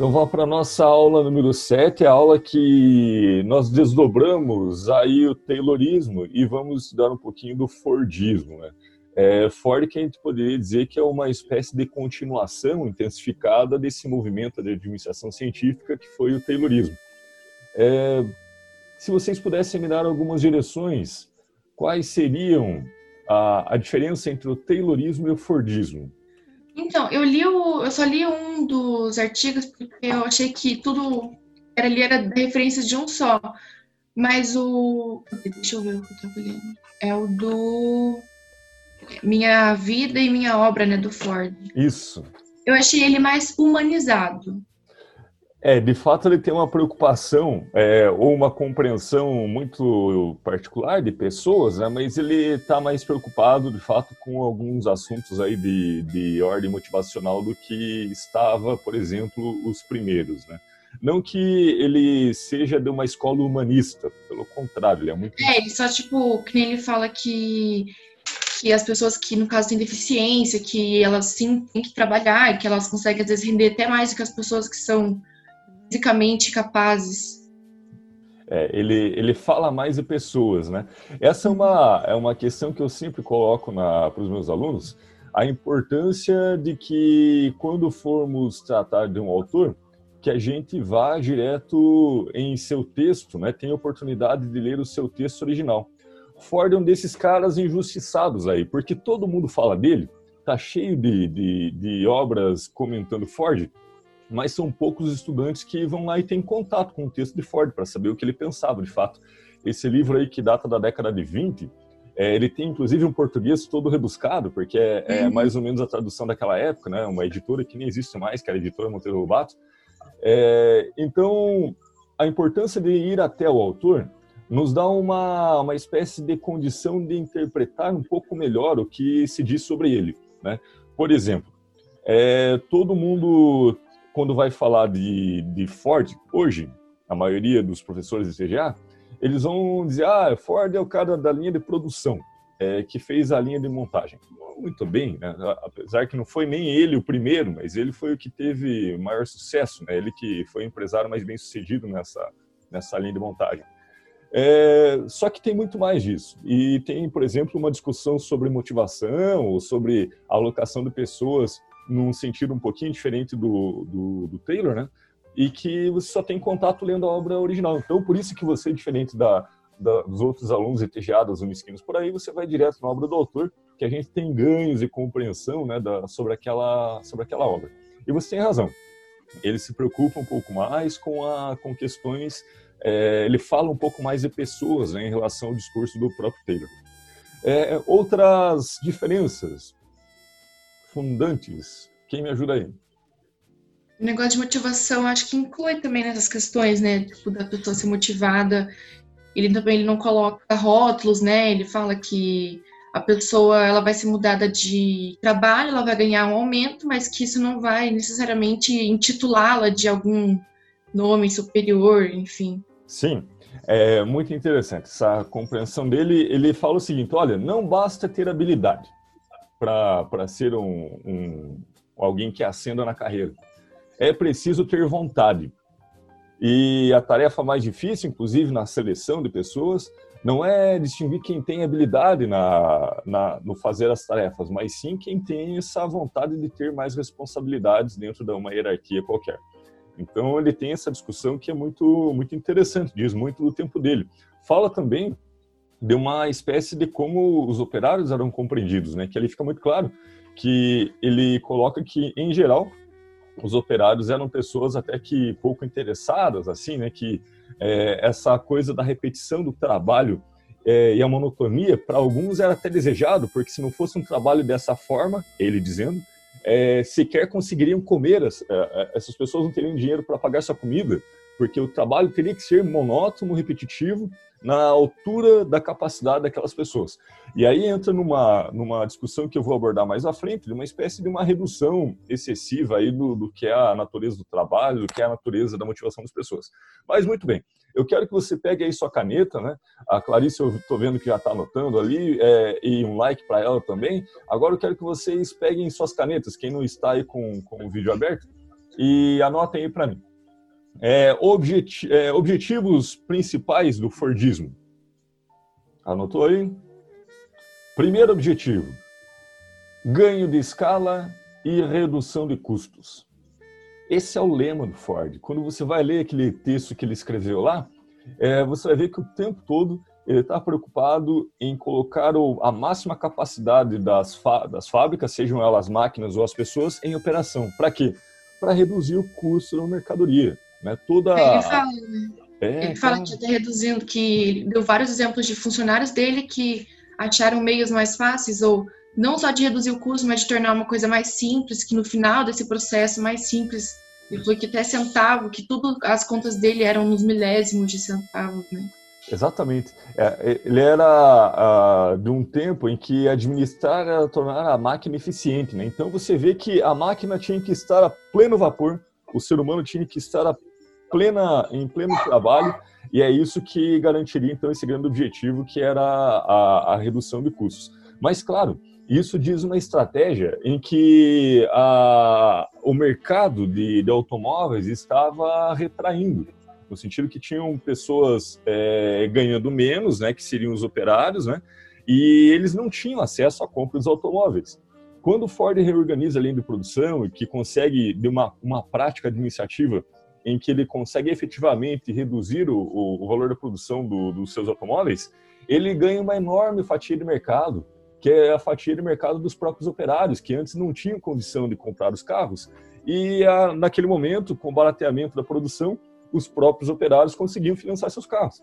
Então vamos para a nossa aula número 7, a aula que nós desdobramos aí o Taylorismo e vamos estudar um pouquinho do Fordismo. Né? É, Ford que a gente poderia dizer que é uma espécie de continuação intensificada desse movimento de administração científica que foi o Taylorismo. É, se vocês pudessem me dar algumas direções, quais seriam a, a diferença entre o Taylorismo e o Fordismo? Então, eu li o, eu só li um dos artigos porque eu achei que tudo era ali era referências de um só. Mas o. Deixa eu ver o que eu tava lendo. É o do. Minha Vida e Minha Obra, né? Do Ford. Isso. Eu achei ele mais humanizado. É, de fato ele tem uma preocupação é, ou uma compreensão muito particular de pessoas, né, mas ele está mais preocupado, de fato, com alguns assuntos aí de, de ordem motivacional do que estava, por exemplo, os primeiros, né. Não que ele seja de uma escola humanista, pelo contrário, ele é muito... É, ele só, tipo, que nem ele fala que que as pessoas que, no caso, têm deficiência, que elas sim têm que trabalhar, que elas conseguem, às vezes, render até mais do que as pessoas que são fisicamente capazes. É, ele, ele fala mais de pessoas, né? Essa é uma, é uma questão que eu sempre coloco para os meus alunos, a importância de que quando formos tratar de um autor, que a gente vá direto em seu texto, né? Tenha oportunidade de ler o seu texto original. Ford é um desses caras injustiçados aí, porque todo mundo fala dele, tá cheio de, de, de obras comentando Ford, mas são poucos estudantes que vão lá e têm contato com o texto de Ford para saber o que ele pensava, de fato. Esse livro aí que data da década de 20, é, ele tem inclusive um português todo rebuscado, porque é, é uhum. mais ou menos a tradução daquela época, né? Uma editora que nem existe mais, que era a editora Monteiro Lobato. É, então, a importância de ir até o autor nos dá uma, uma espécie de condição de interpretar um pouco melhor o que se diz sobre ele. Né? Por exemplo, é, todo mundo quando vai falar de, de Ford, hoje, a maioria dos professores de CGA, eles vão dizer, ah, Ford é o cara da linha de produção, é, que fez a linha de montagem. Muito bem, né? apesar que não foi nem ele o primeiro, mas ele foi o que teve maior sucesso, né? ele que foi o empresário mais bem sucedido nessa, nessa linha de montagem. É, só que tem muito mais disso. E tem, por exemplo, uma discussão sobre motivação, ou sobre alocação de pessoas num sentido um pouquinho diferente do, do, do, Taylor, né? E que você só tem contato lendo a obra original. Então, por isso que você, diferente da, da, dos outros alunos ETGadas ou mesquinos por aí, você vai direto na obra do autor, que a gente tem ganhos e compreensão né, da, sobre, aquela, sobre aquela obra. E você tem razão. Ele se preocupa um pouco mais com, a, com questões... É, ele fala um pouco mais de pessoas né, em relação ao discurso do próprio Taylor. É, outras diferenças fundantes. Quem me ajuda aí? O negócio de motivação, acho que inclui também nessas questões, né? Tipo, da pessoa ser motivada. Ele também ele não coloca rótulos, né? Ele fala que a pessoa ela vai ser mudada de trabalho, ela vai ganhar um aumento, mas que isso não vai necessariamente intitulá-la de algum nome superior, enfim. Sim, é muito interessante essa compreensão dele. Ele fala o seguinte: olha, não basta ter habilidade, para ser um, um, alguém que ascenda na carreira. É preciso ter vontade. E a tarefa mais difícil, inclusive na seleção de pessoas, não é distinguir quem tem habilidade na, na, no fazer as tarefas, mas sim quem tem essa vontade de ter mais responsabilidades dentro de uma hierarquia qualquer. Então ele tem essa discussão que é muito muito interessante, diz muito do tempo dele. Fala também de uma espécie de como os operários eram compreendidos, né? Que ali fica muito claro que ele coloca que, em geral, os operários eram pessoas até que pouco interessadas, assim, né? Que é, essa coisa da repetição do trabalho é, e a monotonia, para alguns era até desejado, porque se não fosse um trabalho dessa forma, ele dizendo, é, sequer conseguiriam comer, é, é, essas pessoas não teriam dinheiro para pagar sua comida, porque o trabalho teria que ser monótono, repetitivo na altura da capacidade daquelas pessoas. E aí entra numa, numa discussão que eu vou abordar mais à frente, de uma espécie de uma redução excessiva aí do, do que é a natureza do trabalho, do que é a natureza da motivação das pessoas. Mas muito bem, eu quero que você pegue aí sua caneta, né? A Clarice eu estou vendo que já está anotando ali, é, e um like para ela também. Agora eu quero que vocês peguem suas canetas, quem não está aí com, com o vídeo aberto, e anotem aí para mim. É, é, objetivos principais do Fordismo. Anotou aí? Primeiro objetivo: ganho de escala e redução de custos. Esse é o lema do Ford. Quando você vai ler aquele texto que ele escreveu lá, é, você vai ver que o tempo todo ele está preocupado em colocar o, a máxima capacidade das, das fábricas, sejam elas máquinas ou as pessoas, em operação. Para quê? Para reduzir o custo da mercadoria. Né? Toda ele fala, né? É, ele fala que está reduzindo, que deu vários exemplos de funcionários dele que acharam meios mais fáceis ou não só de reduzir o custo, mas de tornar uma coisa mais simples, que no final desse processo mais simples, ele falou que até centavo, que tudo, as contas dele eram nos milésimos de centavos, né? Exatamente. É, ele era uh, de um tempo em que administrar era tornar a máquina eficiente, né? Então você vê que a máquina tinha que estar a pleno vapor, o ser humano tinha que estar a plena, em pleno trabalho, e é isso que garantiria então esse grande objetivo que era a, a redução de custos. Mas claro, isso diz uma estratégia em que a, o mercado de, de automóveis estava retraindo no sentido que tinham pessoas é, ganhando menos, né, que seriam os operários, né, e eles não tinham acesso à compra dos automóveis. Quando o Ford reorganiza a linha de produção e que consegue de uma, uma prática administrativa em que ele consegue efetivamente reduzir o, o, o valor da produção do, dos seus automóveis, ele ganha uma enorme fatia de mercado, que é a fatia de mercado dos próprios operários, que antes não tinham condição de comprar os carros. E a, naquele momento, com o barateamento da produção, os próprios operários conseguiam financiar seus carros.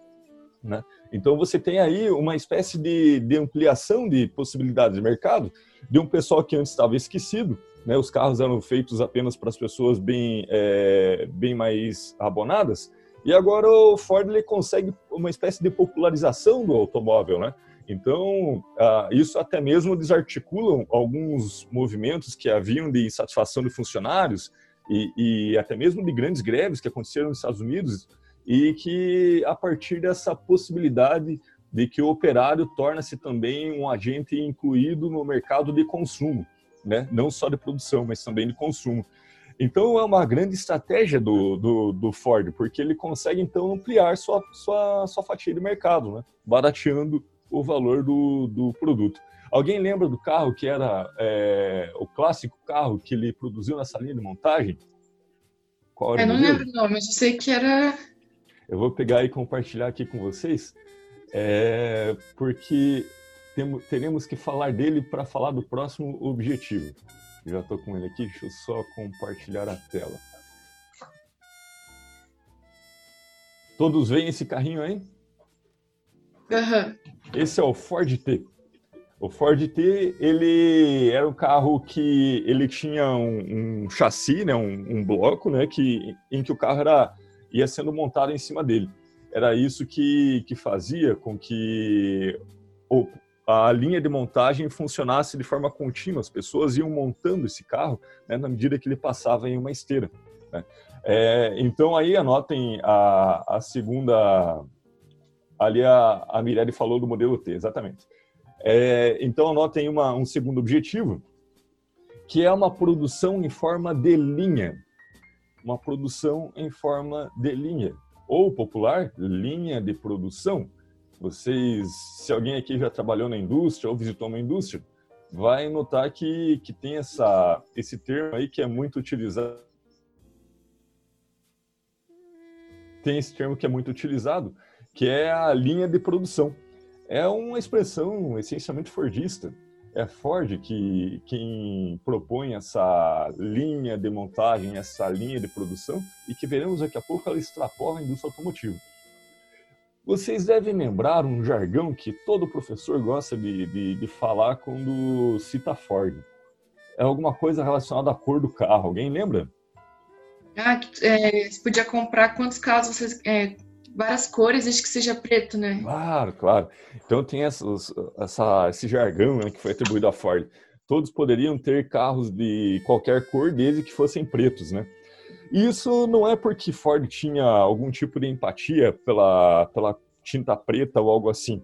Né? Então você tem aí uma espécie de, de, ampliação de possibilidades de mercado de um pessoal que antes estava esquecido. Né? Os carros eram feitos apenas para as pessoas bem, é, bem mais abonadas. E agora o Ford ele consegue uma espécie de popularização do automóvel. Né? Então, isso até mesmo desarticula alguns movimentos que haviam de insatisfação de funcionários e, e até mesmo de grandes greves que aconteceram nos Estados Unidos e que a partir dessa possibilidade de que o operário torna-se também um agente incluído no mercado de consumo, né? não só de produção, mas também de consumo. Então é uma grande estratégia do, do, do, Ford, porque ele consegue então ampliar sua, sua, sua fatia de mercado, né? barateando o valor do, do produto. Alguém lembra do carro que era é, o clássico carro que ele produziu nessa linha de montagem? Qual era eu não lembro não, mas eu sei que era... Eu vou pegar e compartilhar aqui com vocês, é, porque temos, teremos que falar dele para falar do próximo objetivo. já estou com ele aqui, deixa eu só compartilhar a tela. Todos veem esse carrinho aí? Uhum. Esse é o Ford T. O Ford T, ele era um carro que ele tinha um, um chassi, né, um, um, bloco, né, que, em que o carro era, ia sendo montado em cima dele. Era isso que, que fazia com que o, a linha de montagem funcionasse de forma contínua. As pessoas iam montando esse carro né, na medida que ele passava em uma esteira. Né? É, então aí anotem a, a segunda... Ali a, a Mirelle falou do modelo T, exatamente. É, então, anotem uma, um segundo objetivo, que é uma produção em forma de linha. Uma produção em forma de linha. Ou popular, linha de produção. Vocês, se alguém aqui já trabalhou na indústria ou visitou uma indústria, vai notar que, que tem essa, esse termo aí que é muito utilizado. Tem esse termo que é muito utilizado, que é a linha de produção é uma expressão essencialmente fordista. É Ford que quem propõe essa linha de montagem, essa linha de produção, e que veremos daqui a pouco ela extrapola a indústria automotiva. Vocês devem lembrar um jargão que todo professor gosta de, de, de falar quando cita Ford. É alguma coisa relacionada à cor do carro. Alguém lembra? Ah, é, você podia comprar quantos carros você é, várias cores, desde que seja preto, né? Claro, claro. Então tem essas, essa, esse jargão né, que foi atribuído à Ford. Todos poderiam ter carros de qualquer cor, desde que fossem pretos, né? Isso não é porque Ford tinha algum tipo de empatia pela, pela tinta preta ou algo assim.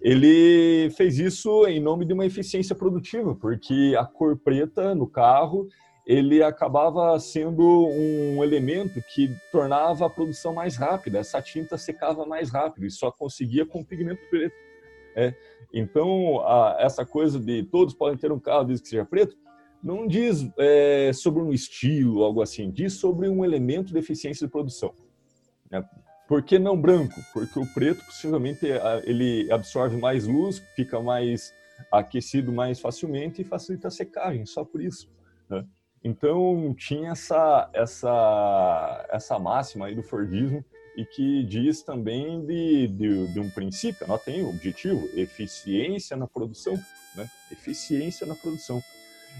Ele fez isso em nome de uma eficiência produtiva, porque a cor preta no carro ele acabava sendo um elemento que tornava a produção mais rápida. Essa tinta secava mais rápido e só conseguia com pigmento preto. É. Então, a, essa coisa de todos podem ter um carro desde que seja preto, não diz é, sobre um estilo, algo assim, diz sobre um elemento de eficiência de produção. Né? Por que não branco? Porque o preto possivelmente ele absorve mais luz, fica mais aquecido mais facilmente e facilita a secagem, só por isso. Né? Então tinha essa essa essa máxima aí do Fordismo e que diz também de, de, de um princípio, anotem o objetivo, eficiência na produção, né? Eficiência na produção.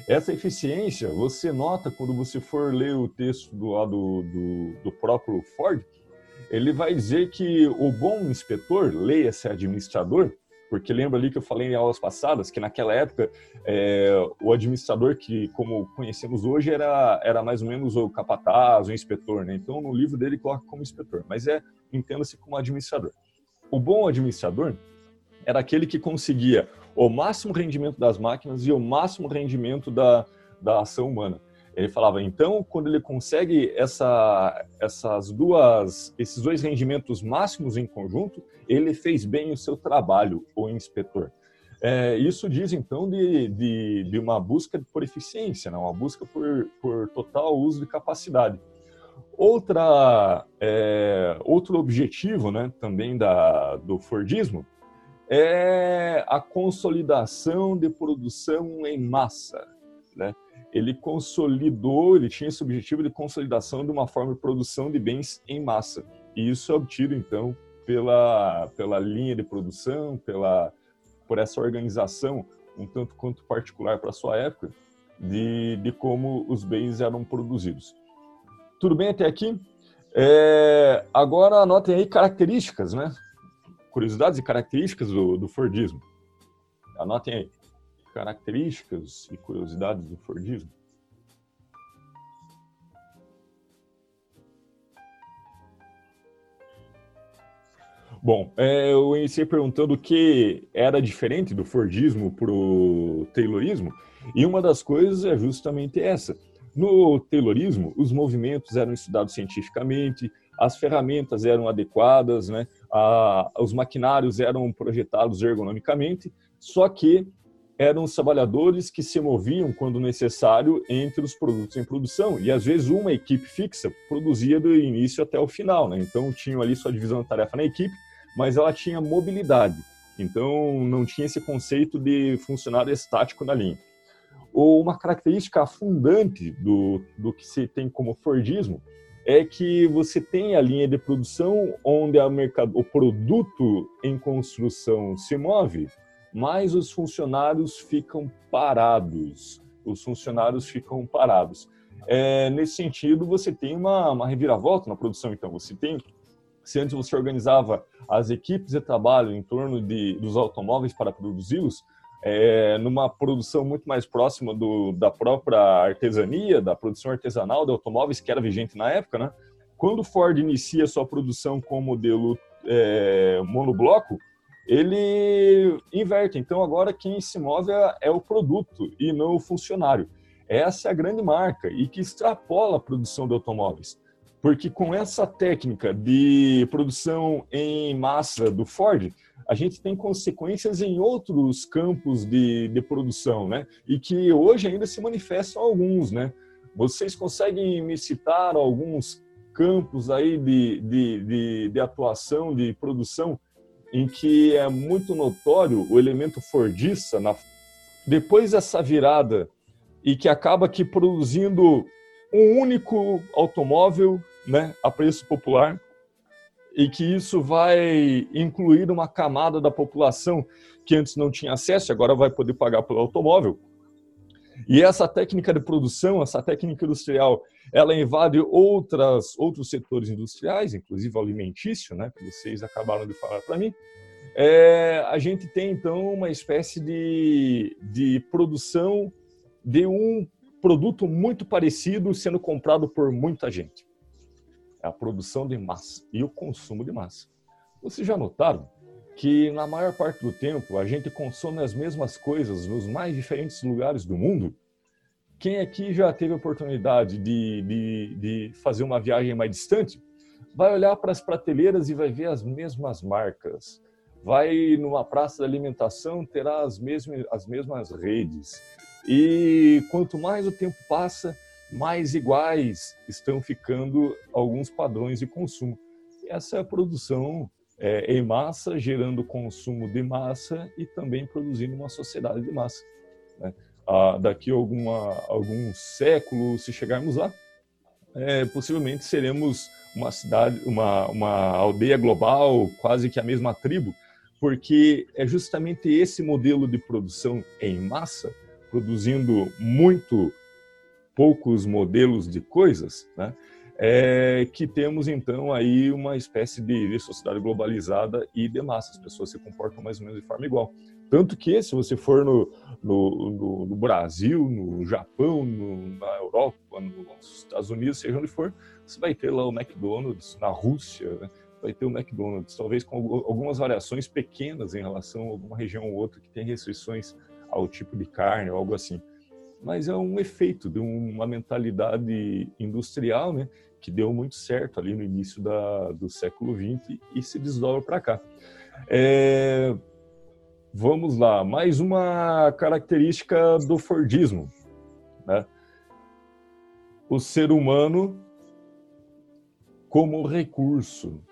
Essa eficiência você nota quando você for ler o texto do lado do, do próprio Ford, ele vai dizer que o bom inspetor, leia-se administrador, porque lembra ali que eu falei em aulas passadas que naquela época é, o administrador que como conhecemos hoje era era mais ou menos o capataz, o inspetor, né? Então no livro dele coloca como inspetor, mas é entenda-se como administrador. O bom administrador era aquele que conseguia o máximo rendimento das máquinas e o máximo rendimento da, da ação humana. Ele falava, então, quando ele consegue essa, essas duas, esses dois rendimentos máximos em conjunto, ele fez bem o seu trabalho, o inspetor. É, isso diz, então, de, de, de, uma busca por eficiência, né? uma busca por, por total uso de capacidade. Outra, é, outro objetivo né, também da, do Fordismo é a consolidação de produção em massa. Né? Ele consolidou, ele tinha esse objetivo de consolidação de uma forma de produção de bens em massa. E isso é obtido, então, pela, pela linha de produção, pela, por essa organização, um tanto quanto particular para sua época, de, de como os bens eram produzidos. Tudo bem até aqui? É, agora anotem aí características, né? Curiosidades e características do, do Fordismo. Anotem aí. Características e curiosidades do Fordismo. Bom, é, eu iniciei perguntando o que era diferente do Fordismo para o Taylorismo, e uma das coisas é justamente essa. No Taylorismo, os movimentos eram estudados cientificamente, as ferramentas eram adequadas, né? a, os maquinários eram projetados ergonomicamente, só que eram os trabalhadores que se moviam, quando necessário, entre os produtos em produção. E às vezes uma equipe fixa produzia do início até o final. Né? Então tinham ali sua divisão de tarefa na equipe, mas ela tinha mobilidade. Então não tinha esse conceito de funcionário estático na linha. Ou uma característica fundante do, do que se tem como Fordismo é que você tem a linha de produção onde mercado, o produto em construção se move, mas os funcionários ficam parados. Os funcionários ficam parados. É, nesse sentido, você tem uma, uma reviravolta na produção. Então, você tem se antes você organizava as equipes de trabalho em torno de, dos automóveis para produzi-los, é, numa produção muito mais próxima do, da própria artesania, da produção artesanal de automóveis que era vigente na época, né? Quando Ford inicia sua produção com modelo é, monobloco, ele inverte. Então agora quem se move é, é o produto e não o funcionário. Essa é a grande marca e que extrapola a produção de automóveis. Porque com essa técnica de produção em massa do Ford, a gente tem consequências em outros campos de, de produção, né? E que hoje ainda se manifestam alguns, né? Vocês conseguem me citar alguns campos aí de, de, de, de atuação, de produção, em que é muito notório o elemento fordista na... depois dessa virada e que acaba aqui produzindo um único automóvel né, a preço popular e que isso vai incluir uma camada da população que antes não tinha acesso, agora vai poder pagar pelo automóvel. E essa técnica de produção, essa técnica industrial, ela invade outras, outros setores industriais, inclusive alimentício, né, que vocês acabaram de falar para mim. É, a gente tem então uma espécie de, de produção de um produto muito parecido sendo comprado por muita gente é a produção de massa e o consumo de massa. Vocês já notaram que na maior parte do tempo a gente consome as mesmas coisas nos mais diferentes lugares do mundo? Quem aqui já teve a oportunidade de, de, de fazer uma viagem mais distante, vai olhar para as prateleiras e vai ver as mesmas marcas. Vai numa praça de alimentação, terá as mesmas, as mesmas redes. E quanto mais o tempo passa, mais iguais estão ficando alguns padrões de consumo. Essa é a produção é, em massa, gerando consumo de massa e também produzindo uma sociedade de massa. Né? Ah, daqui a alguma, alguns séculos, se chegarmos lá, é, possivelmente seremos uma cidade, uma, uma aldeia global, quase que a mesma tribo, porque é justamente esse modelo de produção em massa, produzindo muito poucos modelos de coisas, né, é que temos então aí uma espécie de, de sociedade globalizada e de massa. As pessoas se comportam mais ou menos de forma igual. Tanto que, se você for no, no, no, no Brasil, no Japão, na Europa, nos Estados Unidos, seja onde for, você vai ter lá o McDonald's, na Rússia, né? vai ter o McDonald's, talvez com algumas variações pequenas em relação a alguma região ou outra que tem restrições ao tipo de carne ou algo assim. Mas é um efeito de uma mentalidade industrial, né, que deu muito certo ali no início da, do século XX e se desdobra para cá. É, Vamos lá, mais uma característica do Fordismo. Né? O ser humano como recurso.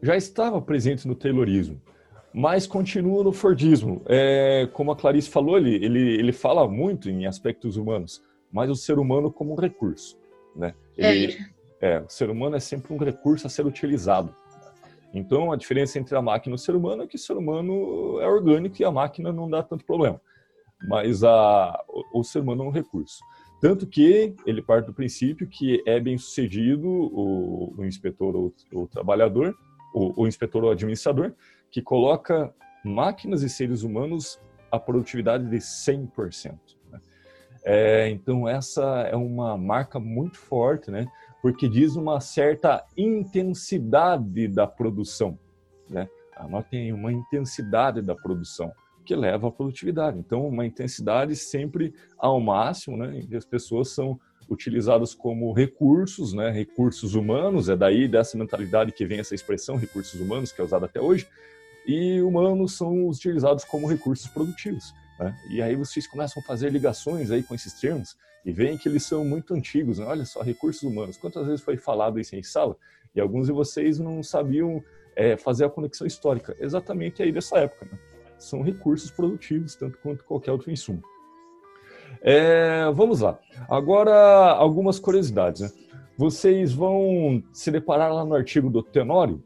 Já estava presente no Taylorismo, mas continua no Fordismo. É, como a Clarice falou, ele, ele, ele fala muito em aspectos humanos, mas o ser humano como um recurso. Né? Ele, é. é, o ser humano é sempre um recurso a ser utilizado. Então, a diferença entre a máquina e o ser humano é que o ser humano é orgânico e a máquina não dá tanto problema. Mas a, o, o ser humano é um recurso. Tanto que ele parte do princípio que é bem sucedido o, o inspetor ou o trabalhador, o, o inspetor ou administrador, que coloca máquinas e seres humanos a produtividade de 100%. Né? É, então, essa é uma marca muito forte, né? porque diz uma certa intensidade da produção. Né? Anotem uma intensidade da produção que leva à produtividade. Então, uma intensidade sempre ao máximo, né? as pessoas são utilizadas como recursos, né? recursos humanos, é daí dessa mentalidade que vem essa expressão, recursos humanos, que é usada até hoje, e humanos são utilizados como recursos produtivos. Né? E aí vocês começam a fazer ligações aí com esses termos e veem que eles são muito antigos. Né? Olha só, recursos humanos. Quantas vezes foi falado isso em sala? E alguns de vocês não sabiam é, fazer a conexão histórica. Exatamente aí dessa época. Né? São recursos produtivos, tanto quanto qualquer outro insumo. É, vamos lá. Agora, algumas curiosidades. Né? Vocês vão se deparar lá no artigo do Tenório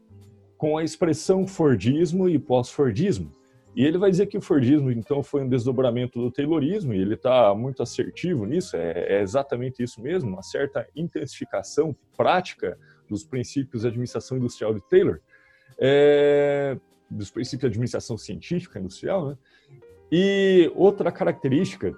com a expressão Fordismo e pós-Fordismo e ele vai dizer que o Fordismo, então, foi um desdobramento do Taylorismo, e ele está muito assertivo nisso, é, é, exatamente isso mesmo, uma certa intensificação prática dos princípios de administração industrial de Taylor, é, dos princípios de administração científica industrial, né? E outra característica,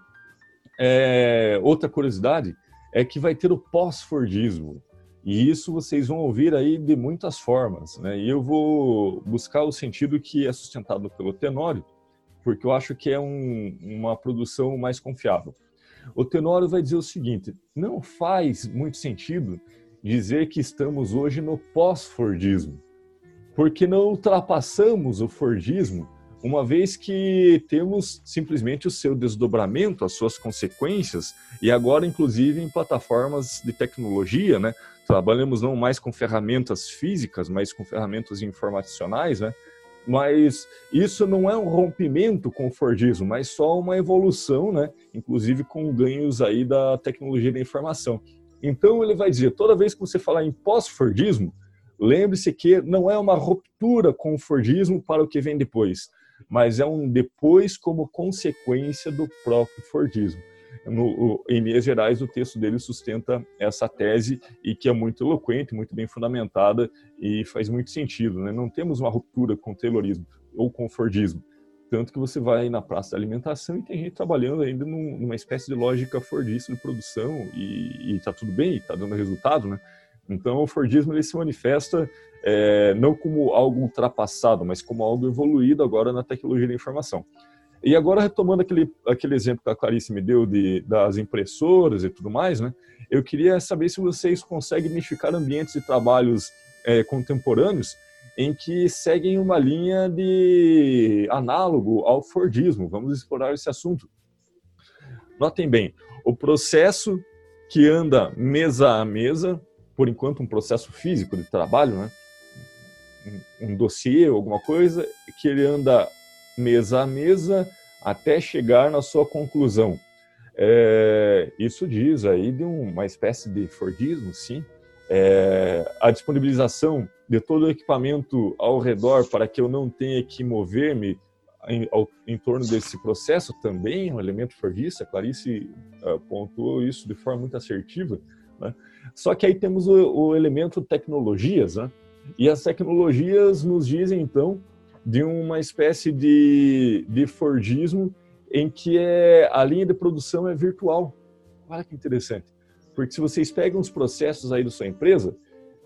é, outra curiosidade, é que vai ter o pós-Fordismo. E isso vocês vão ouvir aí de muitas formas, né? E eu vou buscar o sentido que é sustentado pelo Tenório, porque eu acho que é um, uma produção mais confiável. O Tenório vai dizer o seguinte: não faz muito sentido dizer que estamos hoje no pós-Fordismo, porque não ultrapassamos o Fordismo uma vez que temos simplesmente o seu desdobramento, as suas consequências, e agora, inclusive, em plataformas de tecnologia, né? Trabalhamos não mais com ferramentas físicas, mas com ferramentas informacionais, né? Mas isso não é um rompimento com o Fordismo, mas só uma evolução, né? Inclusive com ganhos aí da tecnologia da informação. Então ele vai dizer, toda vez que você falar em pós-Fordismo, lembre-se que não é uma ruptura com o Fordismo para o que vem depois mas é um depois como consequência do próprio Fordismo. No, em linhas gerais, o texto dele sustenta essa tese e que é muito eloquente, muito bem fundamentada e faz muito sentido. Né? Não temos uma ruptura com o Taylorismo ou com o Fordismo. Tanto que você vai na praça da alimentação e tem gente trabalhando ainda numa espécie de lógica Fordista de produção e está tudo bem, está dando resultado, né? Então, o Fordismo ele se manifesta é, não como algo ultrapassado, mas como algo evoluído agora na tecnologia da informação. E agora, retomando aquele, aquele exemplo que a Clarice me deu de, das impressoras e tudo mais, né? Eu queria saber se vocês conseguem identificar ambientes de trabalhos é, contemporâneos em que seguem uma linha de análogo ao Fordismo. Vamos explorar esse assunto. Notem bem, o processo que anda mesa a mesa, por enquanto um processo físico de trabalho, né? um dossiê, alguma coisa, que ele anda mesa a mesa até chegar na sua conclusão. É, isso diz aí de uma espécie de Fordismo, sim. É, a disponibilização de todo o equipamento ao redor para que eu não tenha que mover-me em, em, torno desse processo também é um elemento Fordista. Clarice uh, pontuou isso de forma muito assertiva. Né? Só que aí temos o, o elemento tecnologias, né? E as tecnologias nos dizem, então, de uma espécie de, de Fordismo em que é, a linha de produção é virtual. Olha que interessante. Porque se vocês pegam os processos aí da sua empresa,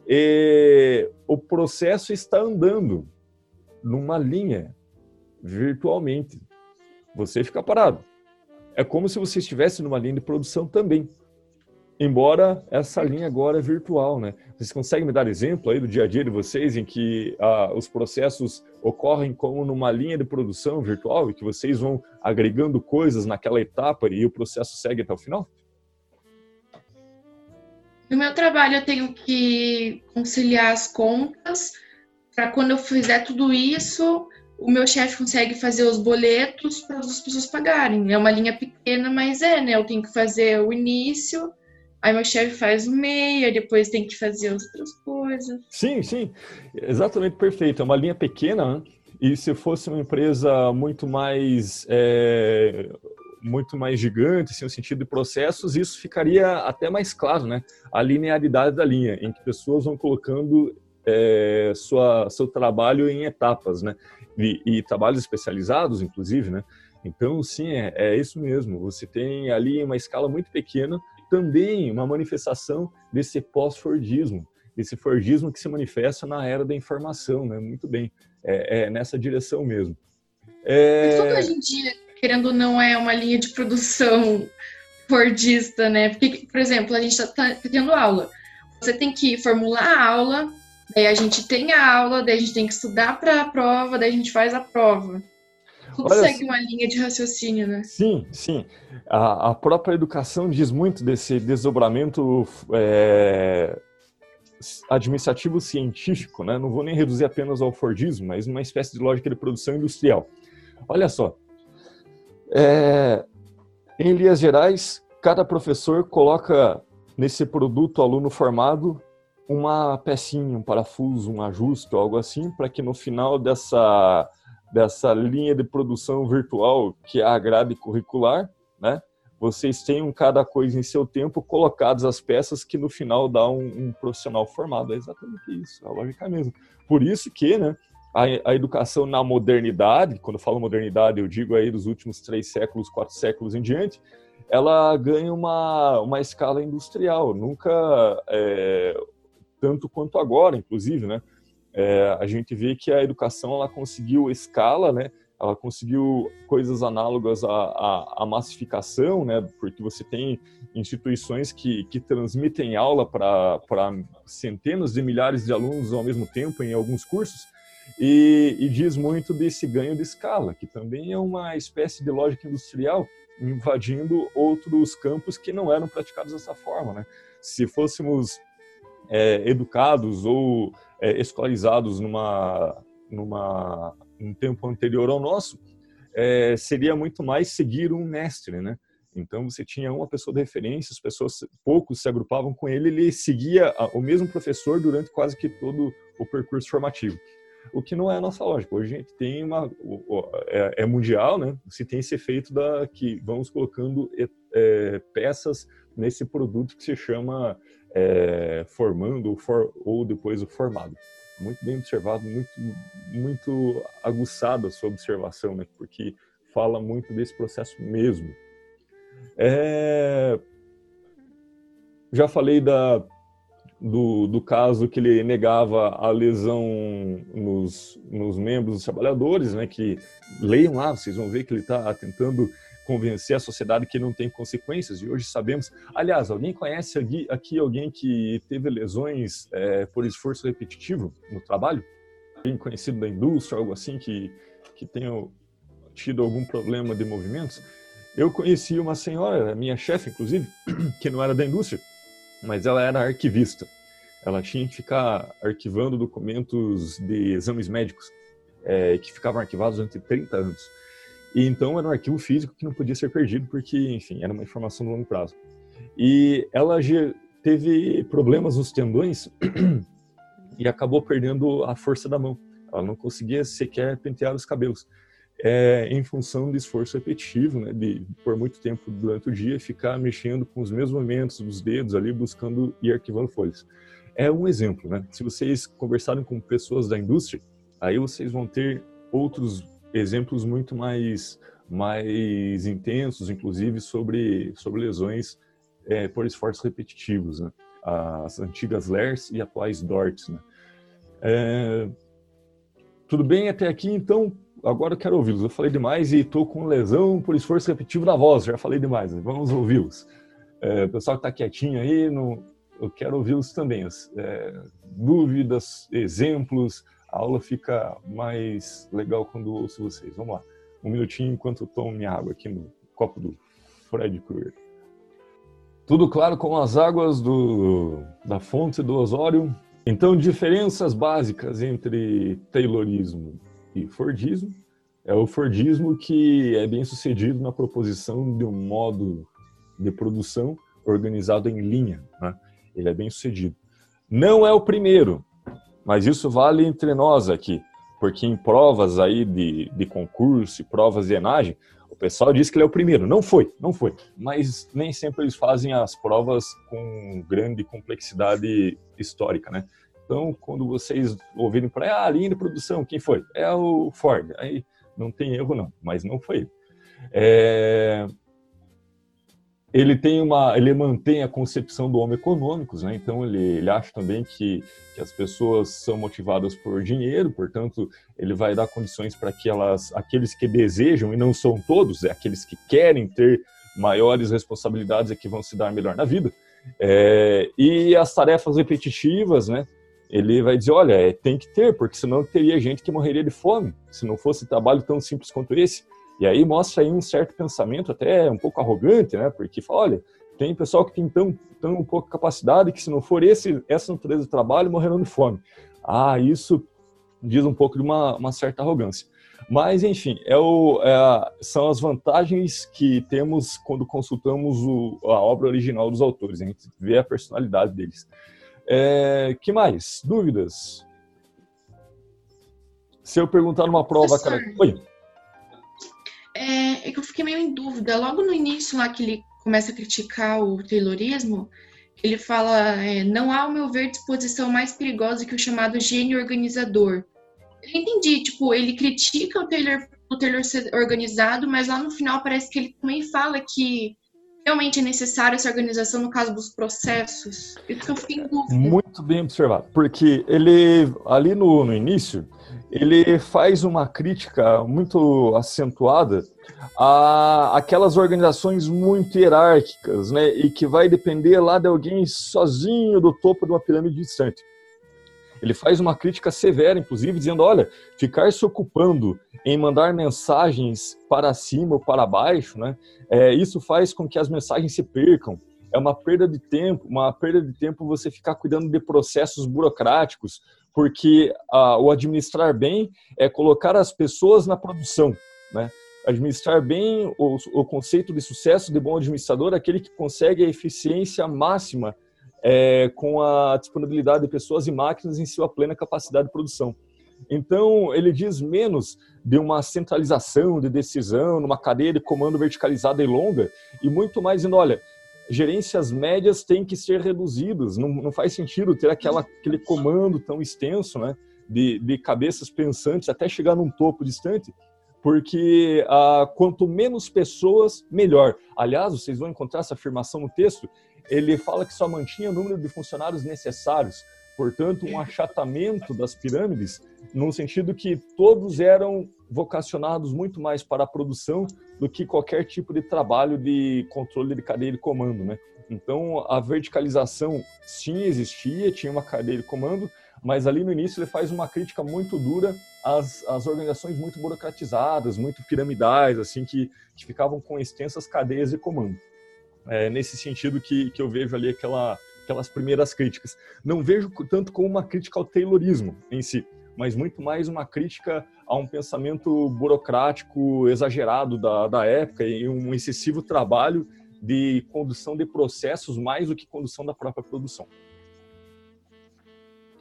é, o processo está andando numa linha virtualmente. Você fica parado. É como se você estivesse numa linha de produção também. Embora essa linha agora é virtual, né? Vocês conseguem me dar exemplo aí do dia a dia de vocês em que ah, os processos ocorrem como numa linha de produção virtual e que vocês vão agregando coisas naquela etapa e o processo segue até o final? No meu trabalho eu tenho que conciliar as contas para quando eu fizer tudo isso, o meu chefe consegue fazer os boletos para as pessoas pagarem. É uma linha pequena, mas é, né? Eu tenho que fazer o início, Aí meu chefe faz o meio, depois tem que fazer outras coisas. Sim, sim, exatamente perfeito. É uma linha pequena, né? e se fosse uma empresa muito mais é, muito mais gigante, assim, no sentido de processos, isso ficaria até mais claro, né? A linearidade da linha, em que pessoas vão colocando é, sua, seu trabalho em etapas, né? E, e, trabalhos especializados, inclusive, né? Então, sim, é, é isso mesmo. Você tem ali uma escala muito pequena também uma manifestação desse pós-Fordismo, esse Fordismo que se manifesta na era da informação, né? Muito bem, é, é nessa direção mesmo. É... Tudo hoje em dia, querendo não, é uma linha de produção Fordista, né? Porque, por exemplo, a gente está tá tendo aula. Você tem que formular a aula, daí a gente tem a aula, daí a gente tem que estudar para a prova, daí a gente faz a prova. Tudo Olha, segue uma linha de raciocínio, né? Sim, sim. A, a própria educação diz muito desse desdobramento é, administrativo científico, né? Não vou nem reduzir apenas ao Fordismo, mas uma espécie de lógica de produção industrial. Olha só. É, em linhas gerais, cada professor coloca nesse produto aluno formado uma pecinha, um parafuso, um ajuste, algo assim, para que no final dessa dessa linha de produção virtual que é a grade curricular, né? Vocês tenham cada coisa em seu tempo colocadas as peças que no final dá um, um profissional formado. É exatamente isso, a lógica mesmo. Por isso que, né? A, a, educação na modernidade, quando eu falo modernidade, eu digo aí dos últimos três séculos, quatro séculos em diante, ela ganha uma, uma escala industrial, nunca é, tanto quanto agora, inclusive, né? É, a gente vê que a educação ela conseguiu escala, né? Ela conseguiu coisas análogas à, à, à massificação, né? Porque você tem instituições que, que transmitem aula para centenas de milhares de alunos ao mesmo tempo em alguns cursos. E, e, diz muito desse ganho de escala, que também é uma espécie de lógica industrial invadindo outros campos que não eram praticados dessa forma. Né? Se fôssemos é, educados ou é, escolarizados numa, numa, um tempo anterior ao nosso, é, seria muito mais seguir um mestre, né? Então você tinha uma pessoa de referência, as pessoas poucos se agrupavam com ele, ele seguia o mesmo professor durante quase que todo o percurso formativo. O que não é a nossa lógica. Hoje a gente tem uma é, é mundial, né? Se tem esse efeito da que vamos colocando é, peças nesse produto que se chama é, formando for, ou depois o formado. Muito bem observado, muito, muito aguçada a sua observação, né? porque fala muito desse processo mesmo. É... Já falei da do, do caso que ele negava a lesão nos, nos membros dos trabalhadores, né, que leiam lá, vocês vão ver que ele está tentando convencer a sociedade que não tem consequências, e hoje sabemos. Aliás, alguém conhece aqui, aqui alguém que teve lesões é, por esforço repetitivo no trabalho? Alguém conhecido da indústria, algo assim, que, que tenha tido algum problema de movimentos? Eu conheci uma senhora, minha chefe, inclusive, que não era da indústria, mas ela era arquivista. Ela tinha que ficar arquivando documentos de exames médicos, é, que ficavam arquivados durante 30 anos. E então era um arquivo físico que não podia ser perdido, porque, enfim, era uma informação de longo prazo. E ela teve problemas nos tendões e acabou perdendo a força da mão. Ela não conseguia sequer pentear os cabelos. É, em função do esforço repetitivo, né, de por muito tempo durante o dia ficar mexendo com os mesmos movimentos dos dedos ali, buscando e arquivando folhas. É um exemplo, né? Se vocês conversarem com pessoas da indústria, aí vocês vão ter outros exemplos muito mais mais intensos, inclusive sobre sobre lesões é, por esforços repetitivos, né? as antigas LERS e atuais DORTs. Né? É, tudo bem até aqui, então agora eu quero ouvi-los. Eu falei demais e estou com lesão por esforço repetitivo na voz, já falei demais, né? vamos ouvi-los. É, o pessoal que está quietinho aí, não, eu quero ouvi-los também. É, dúvidas, exemplos, a aula fica mais legal quando ouço vocês. Vamos lá. Um minutinho enquanto eu tomo minha água aqui no copo do Fred Krueger. Tudo claro com as águas do, da fonte do Osório. Então, diferenças básicas entre Taylorismo e Fordismo. É o Fordismo que é bem sucedido na proposição de um modo de produção organizado em linha. Né? Ele é bem sucedido. Não é o primeiro, mas isso vale entre nós aqui, porque em provas aí de, de concurso, provas de enagem, o pessoal diz que ele é o primeiro. Não foi, não foi. Mas nem sempre eles fazem as provas com grande complexidade histórica, né? Então, quando vocês ouvirem para ah, linha de produção, quem foi? É o Ford. Aí não tem erro não, mas não foi ele. É ele tem uma, ele mantém a concepção do homem econômicos, né? Então ele, ele acha também que, que as pessoas são motivadas por dinheiro, portanto ele vai dar condições para que elas, aqueles que desejam e não são todos, é aqueles que querem ter maiores responsabilidades é que vão se dar melhor na vida. É, e as tarefas repetitivas, né? Ele vai dizer, olha, é, tem que ter, porque senão teria gente que morreria de fome, se não fosse trabalho tão simples quanto esse. E aí mostra aí um certo pensamento até um pouco arrogante, né? Porque fala, olha, tem pessoal que tem tão, tão pouca capacidade que se não for esse, essa natureza do trabalho, morrerão de fome. Ah, isso diz um pouco de uma, uma certa arrogância. Mas, enfim, é o, é, são as vantagens que temos quando consultamos o, a obra original dos autores. A gente vê a personalidade deles. É, que mais? Dúvidas? Se eu perguntar numa prova... Cara... Oi é, é que eu fiquei meio em dúvida. Logo no início, lá que ele começa a criticar o Taylorismo, ele fala: é, não há, ao meu ver, disposição mais perigosa que o chamado gênio organizador. Eu entendi, tipo, ele critica o Taylor, o Taylor ser organizado, mas lá no final parece que ele também fala que realmente é necessário essa organização no caso dos processos. Isso que eu fiquei em dúvida. Muito bem observado, porque ele, ali no, no início, ele faz uma crítica muito acentuada a aquelas organizações muito hierárquicas, né, e que vai depender lá de alguém sozinho do topo de uma pirâmide distante. Ele faz uma crítica severa, inclusive, dizendo: olha, ficar se ocupando em mandar mensagens para cima ou para baixo, né, é, isso faz com que as mensagens se percam. É uma perda de tempo, uma perda de tempo você ficar cuidando de processos burocráticos, porque ah, o administrar bem é colocar as pessoas na produção, né? Administrar bem o, o conceito de sucesso de bom administrador, é aquele que consegue a eficiência máxima é, com a disponibilidade de pessoas e máquinas em sua plena capacidade de produção. Então, ele diz menos de uma centralização de decisão, numa cadeia de comando verticalizada e longa, e muito mais dizendo, olha, gerências médias têm que ser reduzidas. Não, não faz sentido ter aquela, aquele comando tão extenso, né? De, de cabeças pensantes até chegar num topo distante, porque ah, quanto menos pessoas, melhor. Aliás, vocês vão encontrar essa afirmação no texto. Ele fala que só mantinha o número de funcionários necessários, portanto, um achatamento das pirâmides, no sentido que todos eram vocacionados muito mais para a produção do que qualquer tipo de trabalho de controle de cadeia de comando, né? Então, a verticalização sim existia, tinha uma cadeia de comando, mas ali no início ele faz uma crítica muito dura às, às organizações muito burocratizadas, muito piramidais, assim, que, que ficavam com extensas cadeias de comando. É nesse sentido que, que eu vejo ali aquela, aquelas primeiras críticas. Não vejo tanto como uma crítica ao Taylorismo em si, mas muito mais uma crítica a um pensamento burocrático exagerado da, da época e um excessivo trabalho de condução de processos mais do que condução da própria produção.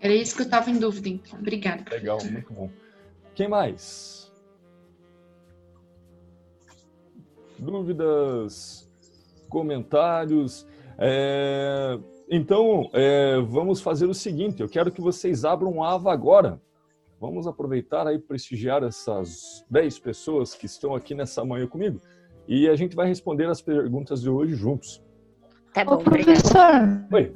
Era isso que eu estava em dúvida, então. Obrigada. Legal, muito bom. Quem mais? Dúvidas, comentários? É... Então, é, vamos fazer o seguinte: eu quero que vocês abram um AVA agora. Vamos aproveitar aí prestigiar essas 10 pessoas que estão aqui nessa manhã comigo e a gente vai responder as perguntas de hoje juntos. Tá bom, Ô, professor. Oi.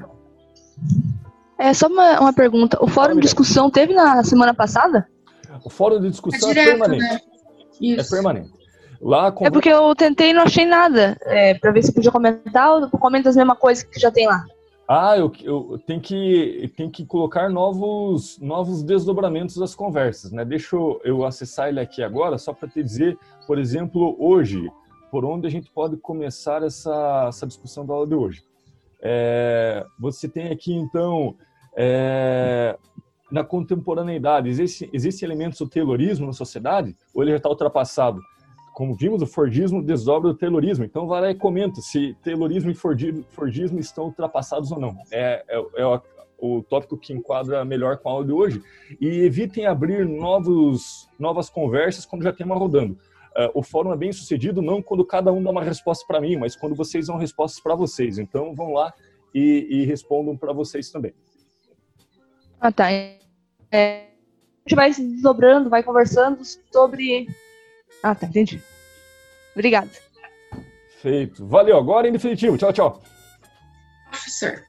É só uma, uma pergunta. O fórum de discussão teve na semana passada? O fórum de discussão é, direto, é permanente. Né? É permanente. Lá. É porque eu tentei e não achei nada. É, para ver se podia comentar ou comenta as mesmas coisas que já tem lá. Ah, eu, eu tenho que que colocar novos novos desdobramentos das conversas, né? Deixa eu, eu acessar ele aqui agora só para te dizer, por exemplo, hoje, por onde a gente pode começar essa, essa discussão da aula de hoje. É, você tem aqui então é, na contemporaneidade, existe, existem elementos do Taylorismo na sociedade ou ele já está ultrapassado? Como vimos, o Fordismo desdobra o Taylorismo. Então, vai lá e comenta se Taylorismo e Fordismo estão ultrapassados ou não. É, é, é o, tópico que enquadra melhor com a aula de hoje. E evitem abrir novos, novas conversas quando já tem uma rodando. Uh, o fórum é bem sucedido não quando cada um dá uma resposta para mim, mas quando vocês dão respostas para vocês. Então, vão lá e, e respondam para vocês também. Ah, tá. É, a gente vai se desdobrando, vai conversando sobre. Ah, tá, entendi. Obrigada. Feito. Valeu. Agora em definitivo. Tchau, tchau. Professor.